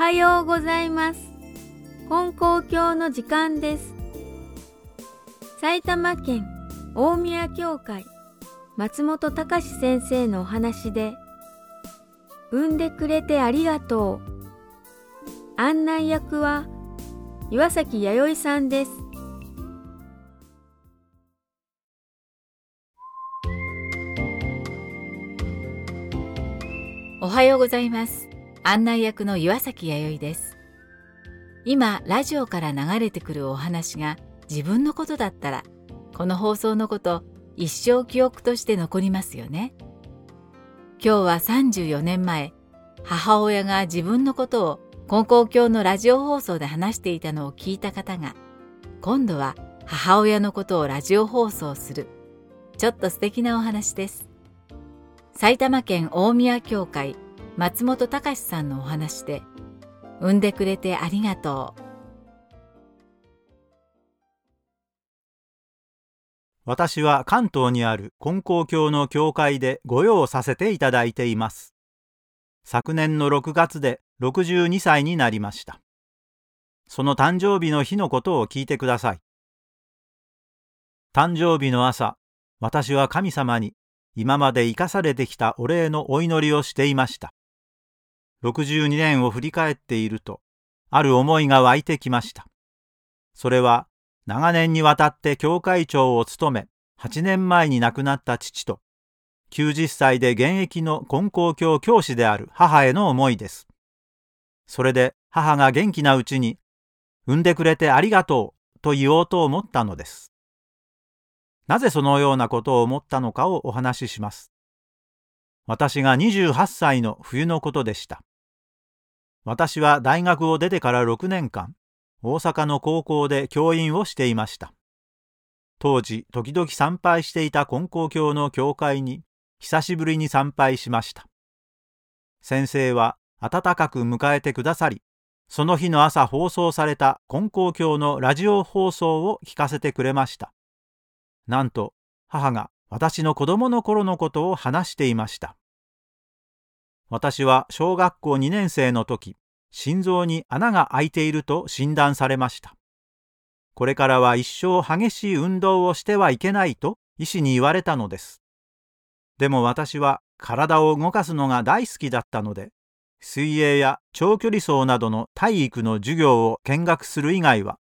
はようございます。金光教の時間です。埼玉県大宮教会松本隆先生のお話で、産んでくれてありがとう。案内役は岩崎弥生さんです。おはようございます。案内役の岩崎弥生です。今、ラジオから流れてくるお話が自分のことだったら、この放送のこと一生記憶として残りますよね。今日は34年前、母親が自分のことを金光教のラジオ放送で話していたのを聞いた方が、今度は母親のことをラジオ放送する、ちょっと素敵なお話です。埼玉県大宮教会松本隆さんのお話で、産んでくれてありがとう。私は関東にある金光教の教会で御用させていただいています。昨年の6月で62歳になりました。その誕生日の日のことを聞いてください。誕生日の朝、私は神様に今まで生かされてきたお礼のお祈りをしていました。62年を振り返っていると、ある思いが湧いてきました。それは、長年にわたって教会長を務め、8年前に亡くなった父と、90歳で現役の根高教教師である母への思いです。それで母が元気なうちに、産んでくれてありがとうと言おうと思ったのです。なぜそのようなことを思ったのかをお話しします。私が28歳の冬のことでした。私は大学を出てから6年間、大阪の高校で教員をしていました。当時、時々参拝していた金光教の教会に、久しぶりに参拝しました。先生は温かく迎えてくださり、その日の朝放送された金光教のラジオ放送を聞かせてくれました。なんと母が私の子供の頃のことを話していました。私は小学校2年生の時、心臓に穴が開いていると診断されました。これからは一生激しい運動をしてはいけないと医師に言われたのです。でも私は体を動かすのが大好きだったので、水泳や長距離走などの体育の授業を見学する以外は、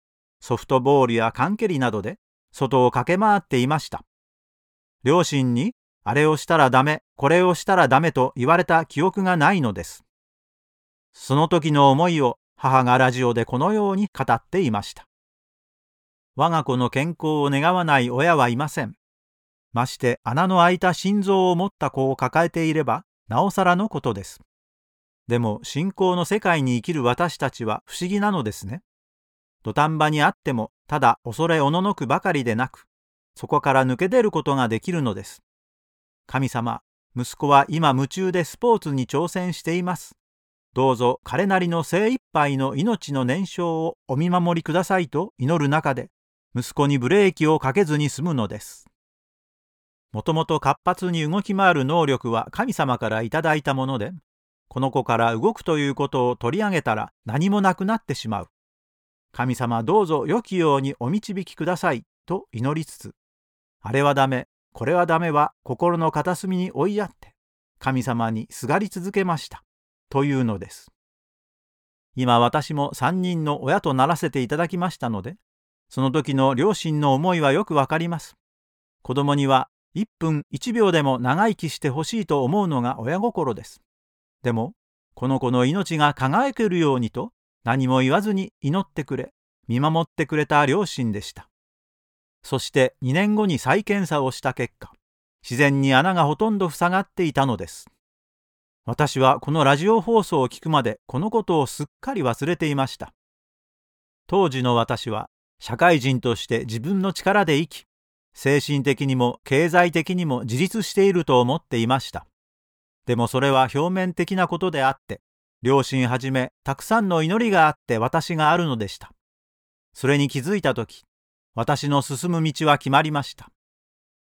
ソフトボールや缶蹴りなどで外を駆け回っていました。両親に、あれをしたらダメ、これをしたらダメと言われた記憶がないのです。その時の思いを母がラジオでこのように語っていました。我が子の健康を願わない親はいません。まして穴の開いた心臓を持った子を抱えていれば、なおさらのことです。でも信仰の世界に生きる私たちは不思議なのですね。土壇場にあってもただ恐れおののくばかりでなく、そこから抜け出ることができるのです。神様、息子は今夢中でスポーツに挑戦しています。どうぞ彼なりの精一杯の命の燃焼をお見守りくださいと祈る中で、息子にブレーキをかけずに済むのです。もともと活発に動き回る能力は神様からいただいたもので、この子から動くということを取り上げたら何もなくなってしまう。神様どうぞ良きようにお導きくださいと祈りつつ、あれはダメ、これはダメは心の片隅に追いやって、神様にすがり続けました。というのです。今私も3人の親とならせていただきましたので、その時の両親の思いはよくわかります。子供には1分1秒でも長生きしてほしいと思うのが親心です。でも、この子の命が輝けるようにと何も言わずに祈ってくれ、見守ってくれた両親でした。そして2年後に再検査をした結果、自然に穴がほとんど塞がっていたのです。私はこのラジオ放送を聞くまでこのことをすっかり忘れていました。当時の私は社会人として自分の力で生き、精神的にも経済的にも自立していると思っていました。でもそれは表面的なことであって、両親はじめたくさんの祈りがあって私があるのでした。それに気づいたとき、私の進む道は決まりました。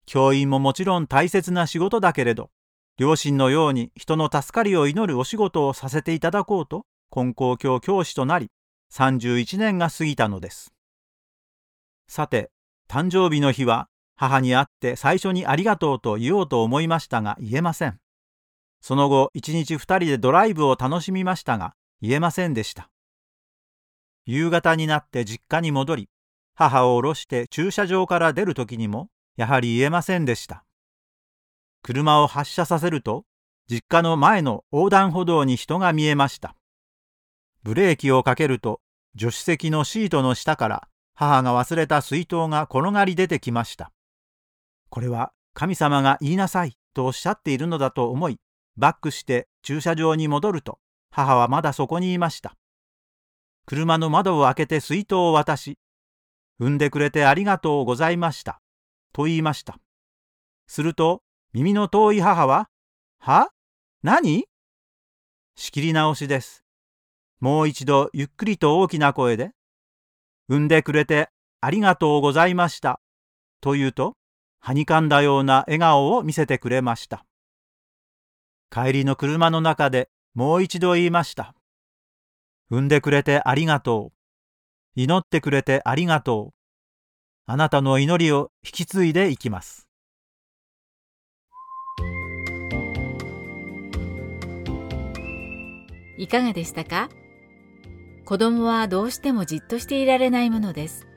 教員ももちろん大切な仕事だけれど、両親のように人の助かりを祈るお仕事をさせていただこうと金光教教師となり31年が過ぎたのです。さて、誕生日の日は母に会って最初にありがとうと言おうと思いましたが言えません。その後一日二人でドライブを楽しみましたが言えませんでした。夕方になって実家に戻り、母を降ろして駐車場から出る時にもやはり言えませんでした。車を発車させると実家の前の横断歩道に人が見えました。ブレーキをかけると助手席のシートの下から母が忘れた水筒が転がり出てきました。これは神様が言いなさいとおっしゃっているのだと思い、バックして駐車場に戻ると、母はまだそこにいました。車の窓を開けて水筒を渡し、産んでくれてありがとうございました。と言いました。すると、耳の遠い母は、は？何？仕切り直しです。もう一度ゆっくりと大きな声で、産んでくれてありがとうございました。と言うと、はにかんだような笑顔を見せてくれました。帰りの車の中でもう一度言いました。産んでくれてありがとう。祈ってくれてありがとう。あなたの祈りを引き継いでいきます。いかがでしたか？子供はどうしてもじっとしていられないものです。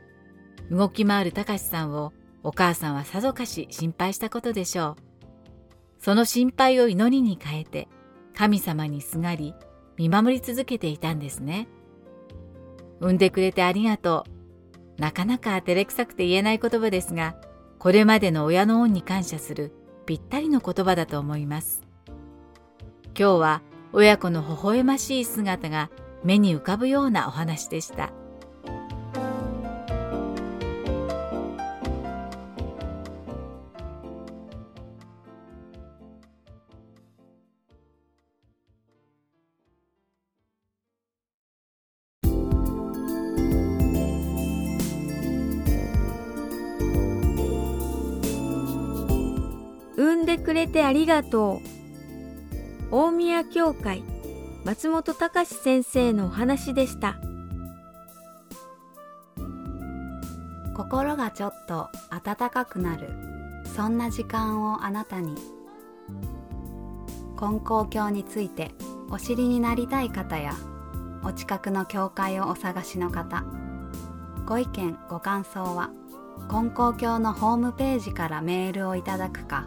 動き回るたかしさんをお母さんはさぞかし心配したことでしょう。その心配を祈りに変えて神様にすがり見守り続けていたんですね。産んでくれてありがとう。なかなか照れくさくて言えない言葉ですが、これまでの親の恩に感謝するぴったりの言葉だと思います。今日は親子の微笑ましい姿が目に浮かぶようなお話でした。でくれてありがとう。大宮教会松本隆先生のお話でした。心がちょっと温かくなる。そんな時間をあなたに。金光教についてお知りになりたい方やお近くの教会をお探しの方ご意見ご感想は金光教のホームページからメールをいただくか